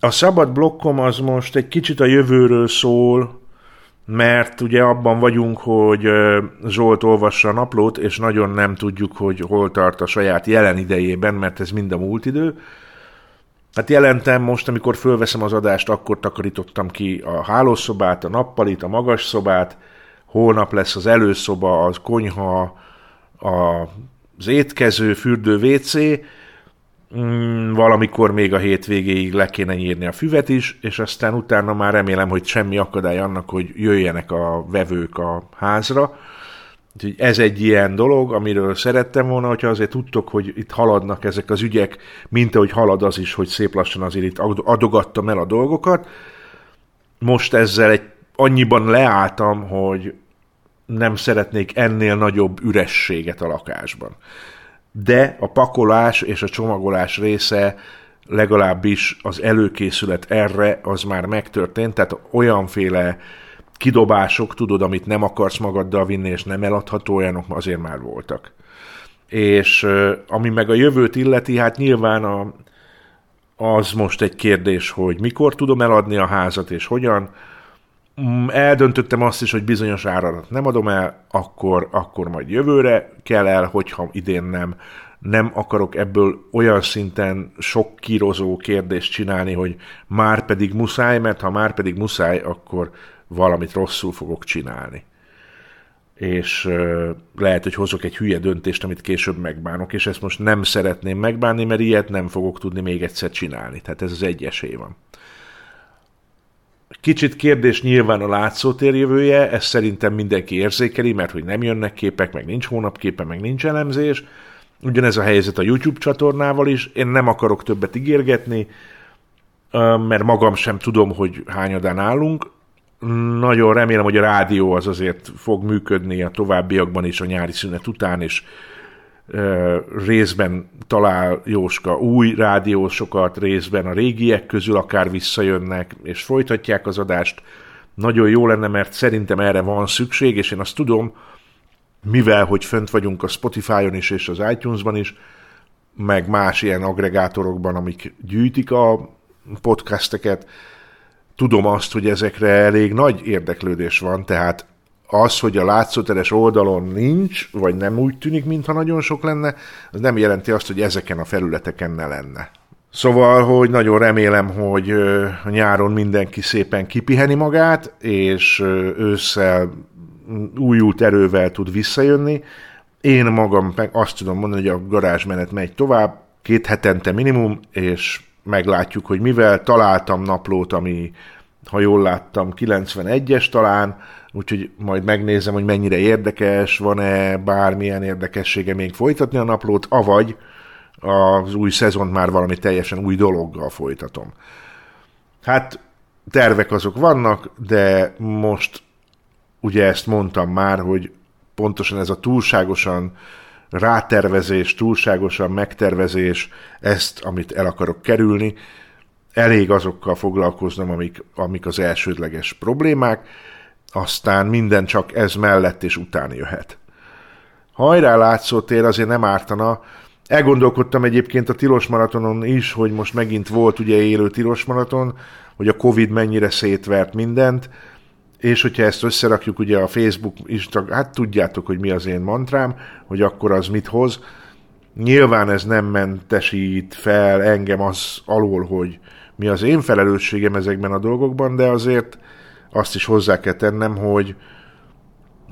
A szabad blokkom az most egy kicsit a jövőről szól, mert ugye abban vagyunk, hogy Zsolt olvassa a naplót, és nagyon nem tudjuk, hogy hol tart a saját jelen idejében, mert ez mind a múlt idő. Hát jelentem most, amikor fölveszem az adást, akkor takarítottam ki a hálószobát, a nappalit, a magas szobát, holnap lesz az előszoba, az konyha, az étkező, fürdő, WC, mm, valamikor még a hétvégéig le kéne nyírni a füvet is, és aztán utána már remélem, hogy semmi akadály annak, hogy jöjjenek a vevők a házra. Úgyhogy ez egy ilyen dolog, amiről szerettem volna, hogyha azért tudtok, hogy itt haladnak ezek az ügyek, mint ahogy halad az is, hogy szép lassan azért itt adogattam el a dolgokat. Most ezzel egy annyiban leálltam, hogy nem szeretnék ennél nagyobb ürességet a lakásban. De a pakolás és a csomagolás része legalábbis az előkészület erre az már megtörtént, tehát olyanféle kidobások, tudod, amit nem akarsz magaddal vinni, és nem eladható olyanok azért már voltak. És ami meg a jövőt illeti, hát nyilván a, az most egy kérdés, hogy mikor tudom eladni a házat, és hogyan. Mm, eldöntöttem azt is, hogy bizonyos áradat nem adom el, akkor, akkor majd jövőre kell el, hogyha idén nem. Nem akarok ebből olyan szinten sok kírozó kérdést csinálni, hogy már pedig muszáj, mert ha már pedig muszáj, akkor valamit rosszul fogok csinálni. És lehet, hogy hozok egy hülye döntést, amit később megbánok, és ezt most nem szeretném megbánni, mert ilyet nem fogok tudni még egyszer csinálni. Tehát ez az egy esély van. Kicsit kérdés nyilván a látszótér jövője, ezt szerintem mindenki érzékeli, mert hogy nem jönnek képek, meg nincs hónapképe, meg nincs elemzés. Ugyanez a helyzet a YouTube csatornával is. Én nem akarok többet ígérgetni, mert magam sem tudom, hogy hányadán állunk. Nagyon remélem, hogy a rádió az azért fog működni a továbbiakban is, a nyári szünet után, és részben talál Jóska új rádiósokat, részben a régiek közül akár visszajönnek, és folytatják az adást. Nagyon jó lenne, mert szerintem erre van szükség, és én azt tudom, mivel, hogy fönt vagyunk a Spotify-on is, és az iTunes-ban is, meg más ilyen agregátorokban, amik gyűjtik a podcasteket, tudom azt, hogy ezekre elég nagy érdeklődés van, tehát az, hogy a látszóteres oldalon nincs, vagy nem úgy tűnik, mintha nagyon sok lenne, az nem jelenti azt, hogy ezeken a felületeken ne lenne. Szóval, hogy nagyon remélem, hogy a nyáron mindenki szépen kipiheni magát, és ősszel újult erővel tud visszajönni. Én magam meg azt tudom mondani, hogy a garázsmenet megy tovább, két hetente minimum, és meglátjuk, hogy mivel találtam naplót, ami, ha jól láttam, 91-es talán, úgyhogy majd megnézem, hogy mennyire érdekes, van-e bármilyen érdekessége még folytatni a naplót, avagy az új szezont már valami teljesen új dologgal folytatom. Hát tervek azok vannak, de most ugye ezt mondtam már, hogy pontosan ez a túlságosan rátervezés, túlságosan megtervezés, ezt, amit el akarok kerülni, elég azokkal foglalkoznom, amik, amik az elsődleges problémák, aztán minden csak ez mellett és után jöhet. Hajrá látszótér azért nem ártana. Elgondolkodtam egyébként a tilos maratonon is, hogy most megint volt ugye élő tilos maraton, hogy a Covid mennyire szétvert mindent, és hogyha ezt összerakjuk ugye a Facebook, Instagram, hát tudjátok, hogy mi az én mantrám, hogy akkor az mit hoz. Nyilván ez nem mentesít fel engem az alól, hogy mi az én felelősségem ezekben a dolgokban, de azért azt is hozzá kell tennem, hogy,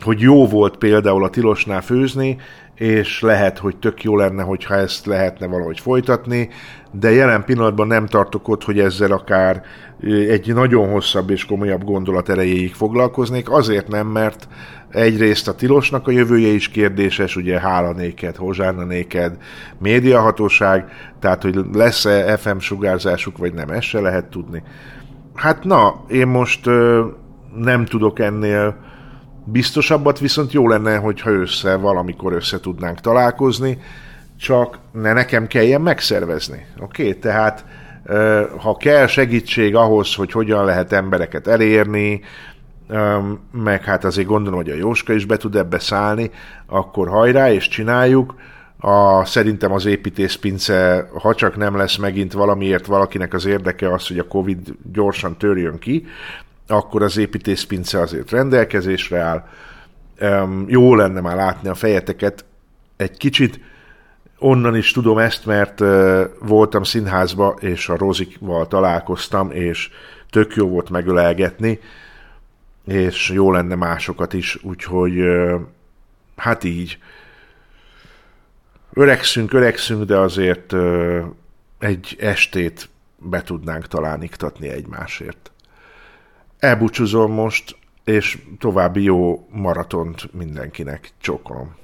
hogy jó volt például a tilosnál főzni, és lehet, hogy tök jó lenne, hogyha ezt lehetne valahogy folytatni, de jelen pillanatban nem tartok ott, hogy ezzel akár egy nagyon hosszabb és komolyabb gondolat erejéig foglalkoznék, azért nem, mert egyrészt a tilosnak a jövője is kérdéses, ugye hála néked, hozsárna néked, médiahatóság, tehát hogy lesz-e FM sugárzásuk, vagy nem, ezt se lehet tudni. Hát na, én most ö, nem tudok ennél biztosabbat, viszont jó lenne, hogyha össze, valamikor össze tudnánk találkozni, csak ne nekem kelljen megszervezni. Oké, okay? tehát ö, ha kell segítség ahhoz, hogy hogyan lehet embereket elérni, ö, meg hát azért gondolom, hogy a Jóska is be tud ebbe szállni, akkor hajrá és csináljuk, A, szerintem az építészpince, ha csak nem lesz megint valamiért valakinek az érdeke az, hogy a Covid gyorsan törjön ki, akkor az építészpince azért rendelkezésre áll. Um, jó lenne már látni a fejeteket egy kicsit. Onnan is tudom ezt, mert uh, voltam színházba, és a Rozikval találkoztam, és tök jó volt megölelgetni, és jó lenne másokat is, úgyhogy uh, hát így. Öregszünk, öregszünk, de azért egy estét be tudnánk talán iktatni egymásért. Elbúcsúzom most, és további jó maratont mindenkinek. Csókolom.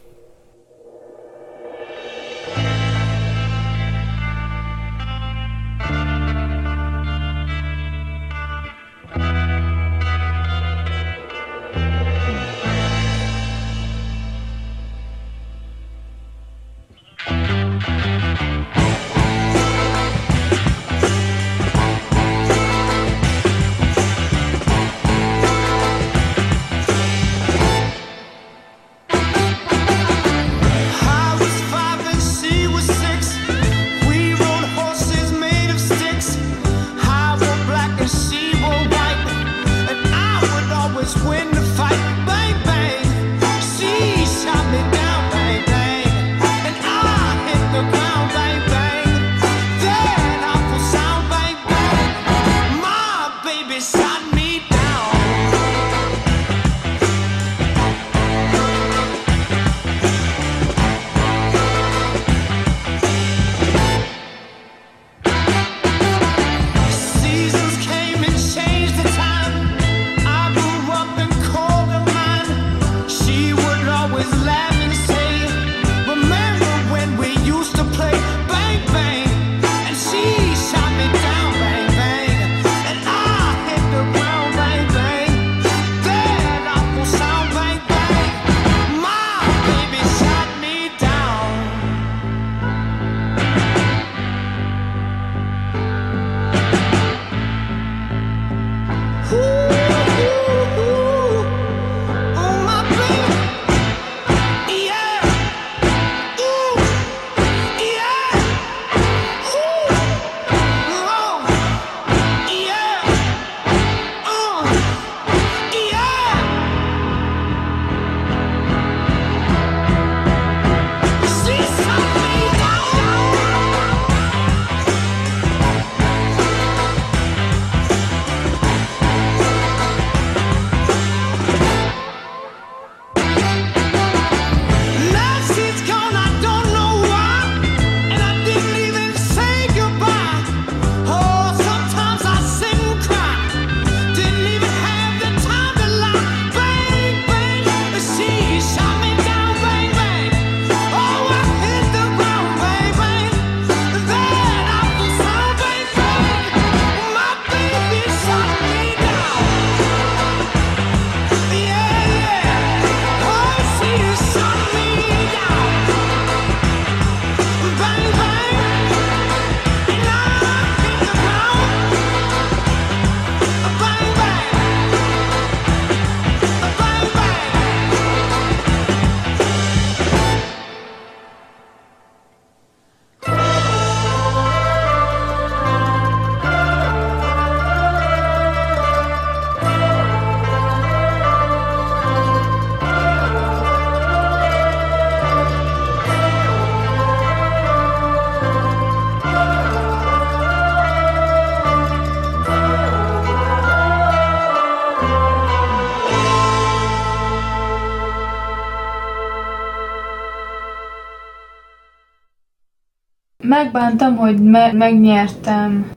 Megbántam, hogy me- megnyertem.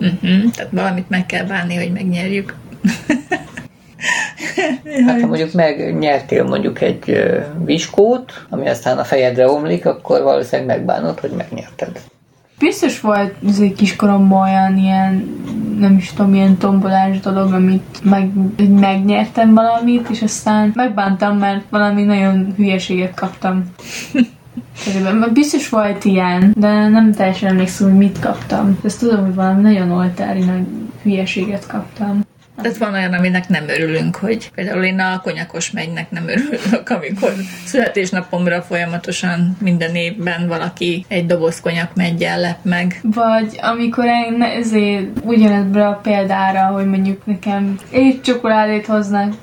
Uh-huh, tehát valamit meg kell bánni, hogy megnyerjük. Hát ha mondjuk megnyertél mondjuk egy viskót, ami aztán a fejedre omlik, akkor valószínűleg megbánod, hogy megnyerted. Biztos volt egy kiskoromban olyan ilyen, nem is tudom, ilyen tombolás dolog, amit meg, megnyertem valamit, és aztán megbántam, mert valami nagyon hülyeséget kaptam. Körülbelül, biztos volt ilyen, de nem teljesen emlékszem, hogy mit kaptam. Ezt tudom, hogy valami nagyon oltári nagy hülyeséget kaptam. Tehát van olyan, aminek nem örülünk, hogy például én a konyakos megynek nem örülök, amikor születésnapomra folyamatosan minden évben valaki egy doboz konyak meggyel lep meg. Vagy amikor én ezért ugyanebbre a példára, hogy mondjuk nekem egy csokoládét hoznak,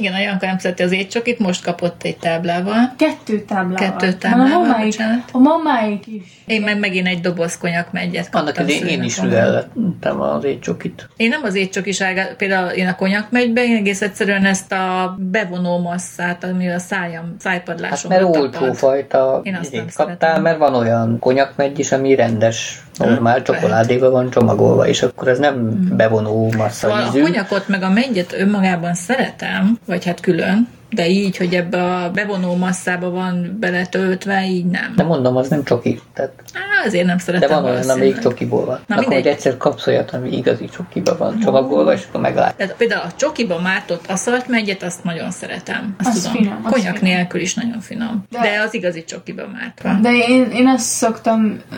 Igen, a Janka nem szereti az étcsokit, most kapott egy táblával. kettő táblával. Kettő Van táblával, A mamáik, bocsánat. a mamáik is. Én meg megint egy doboz konyak megyet Annak idején én is rüheltem az étcsokit. Én nem az étcsokiságát, például én a konyak megybe, én egész egyszerűen ezt a bevonó masszát, ami a szájam, Hát szájpadlásom. mert olcsó fajta Én azt nem kaptál, szeretem. mert van olyan konyakmegy is, ami rendes, normál csokoládéba van csomagolva, és akkor ez nem bevonó massza Szóval a ízű. konyakot meg a mennyet önmagában szeretem, vagy hát külön, de így, hogy ebbe a bevonó masszába van beletöltve, így nem. De mondom, az nem csoki. Tehát, Á, azért nem de szeretem van olyan, amelyik csokiból van. Na, akkor, hogy egyszer kapsz olyat, ami igazi csokiba van csomagolva, és akkor meglátod. Tehát például a csokiba mártott aszalt megyet, azt nagyon szeretem. Azt Az tudom. finom, az Konyak finom. nélkül is nagyon finom. De, De- de az igazi csokiba mártva. De én, én azt szoktam ö,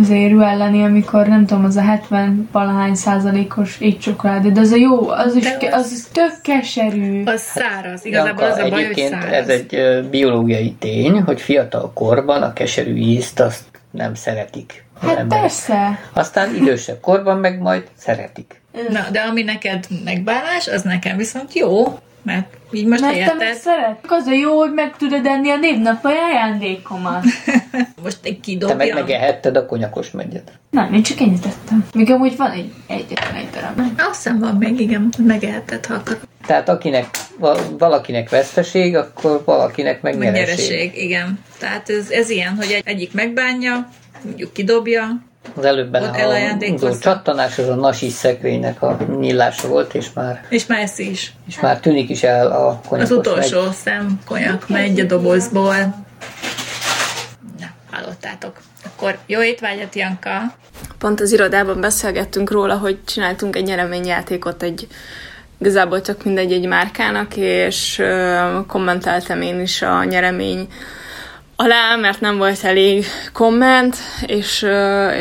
azért rüelleni, amikor nem tudom, az a 70 valahány százalékos étcsokoládé, de az a jó, az is, De ke- az- az is tök keserű. Az száraz. Igazából az a baj, hogy egyébként száraz. ez egy biológiai tény, hogy fiatal korban a keserű ízt azt nem szeretik Hát emberek. persze. Aztán idősebb korban meg majd szeretik. Na, de ami neked megbánás, az nekem viszont jó, mert így most Mert te meg érted. szeret. Az a jó, hogy meg tudod enni a névnapi ajándékomat. Most egy Te meg kidobja. megehetted a konyakos megyet. Nem, én csak ennyit tettem. Még amúgy van egy egyetlen egy darab. Azt hiszem van még, igen, megeheted, ha akarod. Tehát akinek, val- valakinek veszteség, akkor valakinek meg, nyereség, igen. Tehát ez, ez ilyen, hogy egy, egyik megbánja, mondjuk kidobja, Az előbben Ott a csattanás, az a nasi szekrénynek a nyílása volt, és már, és már eszi is. és már tűnik is el a konyakos Az utolsó szem konyak megy a dobozból. Na, hallottátok. Akkor jó étvágyat, Janka! Pont az irodában beszélgettünk róla, hogy csináltunk egy nyereményjátékot egy igazából csak mindegy egy márkának, és ö, kommenteltem én is a nyeremény alá, mert nem volt elég komment, és,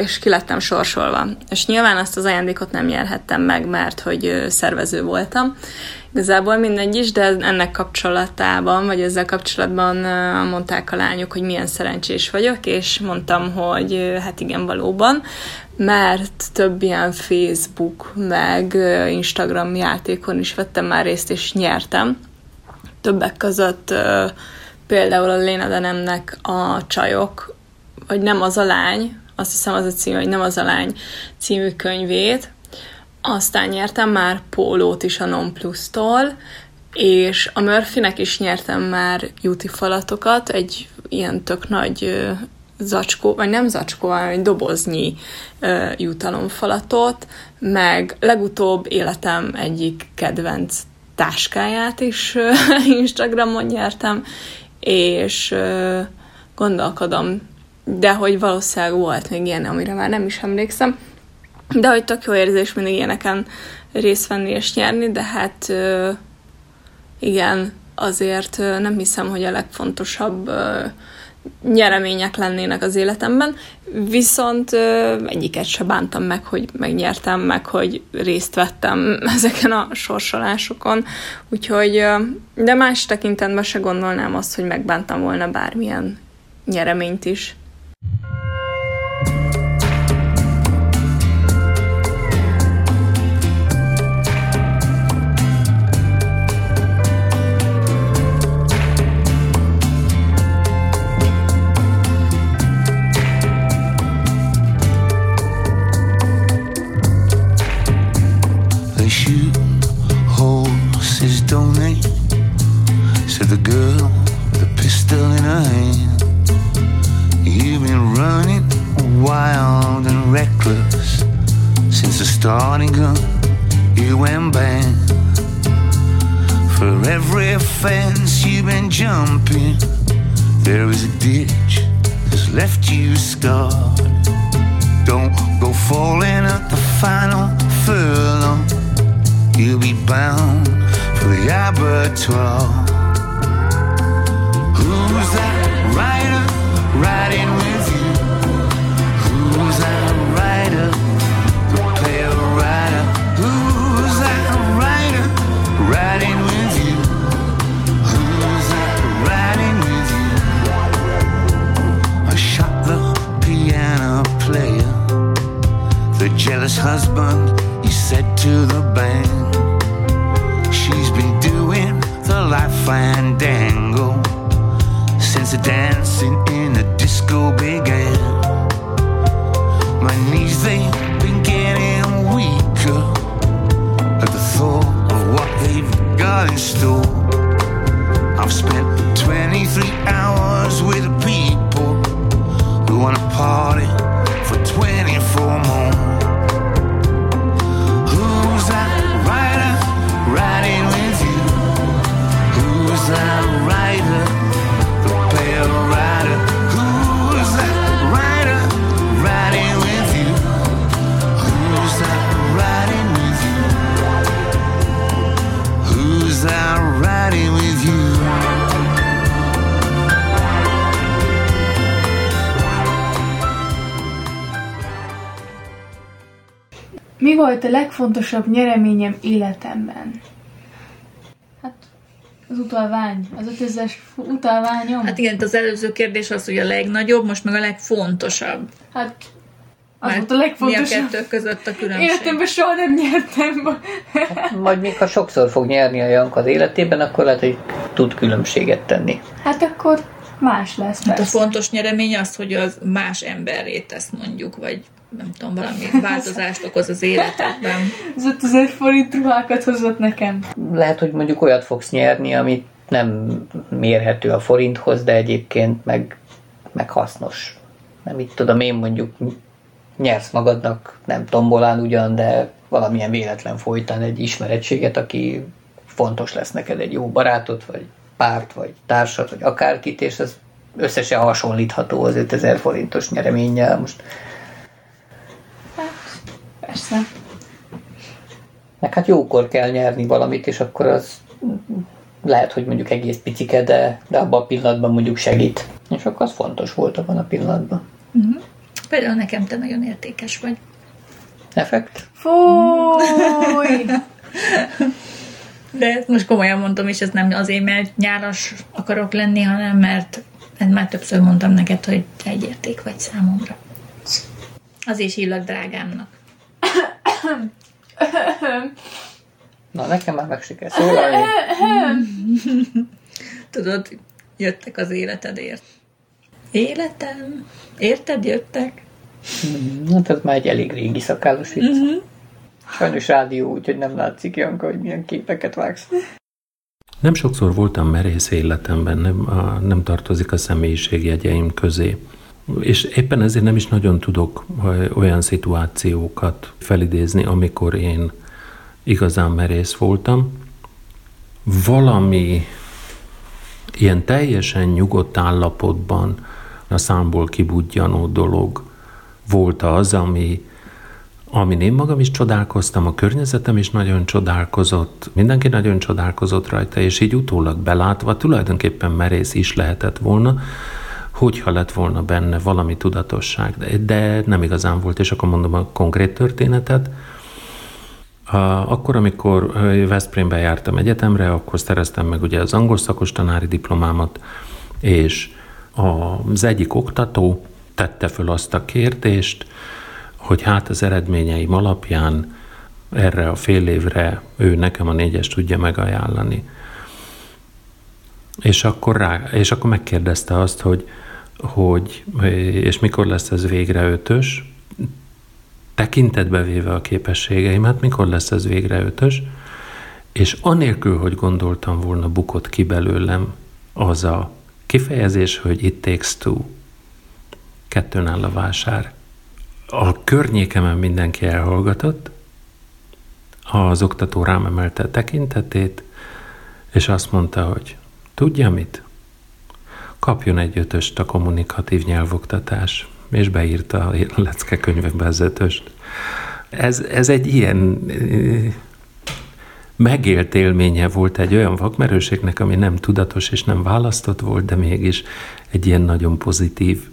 és ki lettem sorsolva. És nyilván azt az ajándékot nem nyerhettem meg, mert hogy szervező voltam. Igazából mindegy is, de ennek kapcsolatában, vagy ezzel kapcsolatban mondták a lányok, hogy milyen szerencsés vagyok, és mondtam, hogy hát igen, valóban, mert több ilyen Facebook, meg Instagram játékon is vettem már részt, és nyertem. Többek között ö, például a Léna Denemnek a Csajok, vagy nem az a lány, azt hiszem az a cím, hogy nem az a lány című könyvét, aztán nyertem már pólót is a Non Plus-tól, és a Murphynek is nyertem már juti falatokat, egy ilyen tök nagy zacskó, vagy nem zacskó, hanem egy doboznyi ö, jutalomfalatot, meg legutóbb életem egyik kedvenc táskáját is ö, Instagramon nyertem, és gondolkodom, de hogy valószínűleg volt még ilyen, amire már nem is emlékszem, de hogy tök jó érzés mindig ilyeneken részt venni és nyerni, de hát igen, azért nem hiszem, hogy a legfontosabb nyeremények lennének az életemben, viszont ö, egyiket se bántam meg, hogy megnyertem, meg hogy részt vettem ezeken a sorsolásokon, úgyhogy, de más tekintetben se gondolnám azt, hogy megbántam volna bármilyen nyereményt is. at twelve. Who's that rider riding with you? Who's that rider? The pale rider. Who's that rider riding with you? Who's that riding with you? I shot the piano player, the jealous husband. He said to the band. Fandango since the dancing in the disco began. My knees, they've been getting weaker at the thought of what they've got in store. I've spent 23 hours with people who want to party for 24 more. Who's that rider riding with Mi volt a legfontosabb nyereményem életemben? Hát, az utalvány, az 5000-es utalványom. Hát igen, az előző kérdés az, hogy a legnagyobb, most meg a legfontosabb. Hát, az Mert volt a legfontosabb. Mi a kettő között a különbség? Életemben soha nem nyertem. Majd még ha sokszor fog nyerni a Jank az életében, akkor lehet, hogy tud különbséget tenni. Hát akkor más lesz Hát a persze. fontos nyeremény az, hogy az más emberré tesz mondjuk, vagy nem tudom, valami változást okoz az életedben. Az 5000 forint ruhákat hozott nekem. Lehet, hogy mondjuk olyat fogsz nyerni, amit nem mérhető a forinthoz, de egyébként meg, meg hasznos. Nem itt tudom én mondjuk nyersz magadnak, nem tombolán ugyan, de valamilyen véletlen folytán egy ismerettséget, aki fontos lesz neked, egy jó barátod, vagy párt, vagy társad, vagy akárkit, és az összesen hasonlítható az 5000 forintos nyereménnyel. Most Persze. Meg hát jókor kell nyerni valamit, és akkor az lehet, hogy mondjuk egész picike, de, de abban a pillanatban mondjuk segít. És akkor az fontos volt abban a pillanatban. Például nekem te nagyon értékes vagy. Effekt? Fúj! De ezt most komolyan mondom, és ez nem azért, mert nyálas akarok lenni, hanem mert ezt már többször mondtam neked, hogy te egy érték vagy számomra. Az is hívlak drágámnak. Na, nekem már meg se kell szólalni. Tudod, jöttek az életedért. Életem? Érted, jöttek? Hát ez már egy elég régi szakállos vicc. Sajnos rádió, úgyhogy nem látszik, Janka, hogy milyen képeket vágsz. Nem sokszor voltam merész életemben, nem, a, nem tartozik a személyiségjegyeim közé. És éppen ezért nem is nagyon tudok ö, olyan szituációkat felidézni, amikor én igazán merész voltam. Valami ilyen teljesen nyugodt állapotban a számból kibudjanó dolog volt az, ami, amin én magam is csodálkoztam, a környezetem is nagyon csodálkozott, mindenki nagyon csodálkozott rajta, és így utólag belátva tulajdonképpen merész is lehetett volna, hogyha lett volna benne valami tudatosság, de, de nem igazán volt, és akkor mondom a konkrét történetet. Akkor, amikor Veszprémbe jártam egyetemre, akkor szereztem meg ugye az angol szakos tanári diplomámat, és az egyik oktató tette föl azt a kérdést, hogy hát az eredményeim alapján erre a fél évre ő nekem a négyes tudja megajánlani. És akkor, rá, és akkor megkérdezte azt, hogy, hogy és mikor lesz ez végre ötös, tekintetbe véve a képességeimet, mikor lesz ez végre ötös, és anélkül, hogy gondoltam volna, bukott ki belőlem az a kifejezés, hogy it takes two. Kettőn áll a vásár. A környékemen mindenki elhallgatott, az oktató rám emelte a tekintetét, és azt mondta, hogy tudja mit? Kapjon egy ötöst a kommunikatív nyelvoktatás, és beírta a lecke könyvekbe az ötöst. Ez, ez egy ilyen eh, megélt élménye volt egy olyan vakmerőségnek, ami nem tudatos és nem választott volt, de mégis egy ilyen nagyon pozitív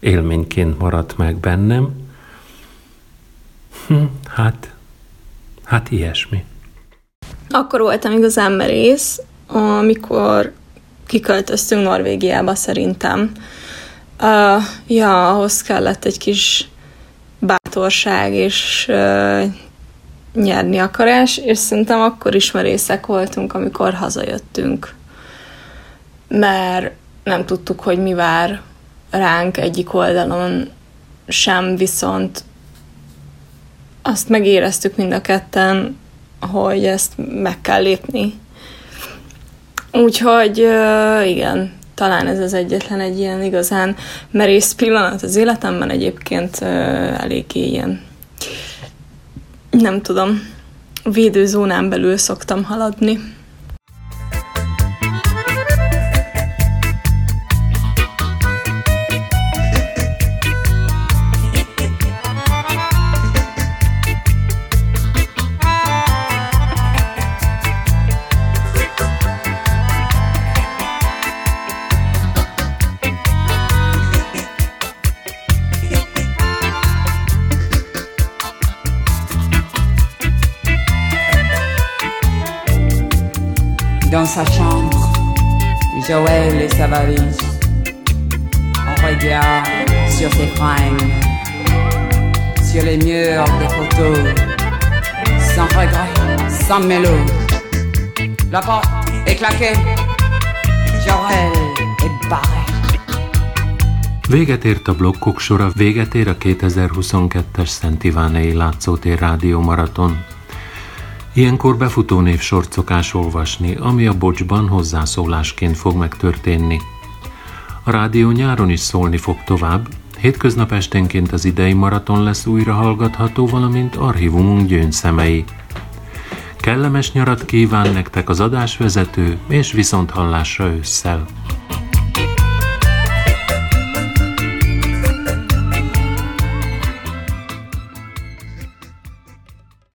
élményként maradt meg bennem. Hm, hát, hát ilyesmi. Akkor voltam igazán merész, amikor kiköltöztünk Norvégiába szerintem. Uh, ja, ahhoz kellett egy kis bátorság és uh, nyerni akarás, és szerintem akkor is merészek voltunk, amikor hazajöttünk. Mert nem tudtuk, hogy mi vár ránk egyik oldalon sem, viszont azt megéreztük mind a ketten, hogy ezt meg kell lépni. Úgyhogy igen, talán ez az egyetlen egy ilyen igazán merész pillanat az életemben, egyébként eléggé ilyen, nem tudom, védőzónán belül szoktam haladni. Mélo. La porte est claquée, Joël est barré. Véget ért a blokkok sora, véget ér a 2022-es Szent Ivánei Látszótér Rádió Maraton. Ilyenkor befutó név sort szokás olvasni, ami a bocsban hozzászólásként fog megtörténni. A rádió nyáron is szólni fog tovább, hétköznap esténként az idei maraton lesz újra hallgatható, valamint archívumunk gyöngyszemei. Kellemes nyarat kíván nektek az adásvezető, és viszont hallásra ősszel!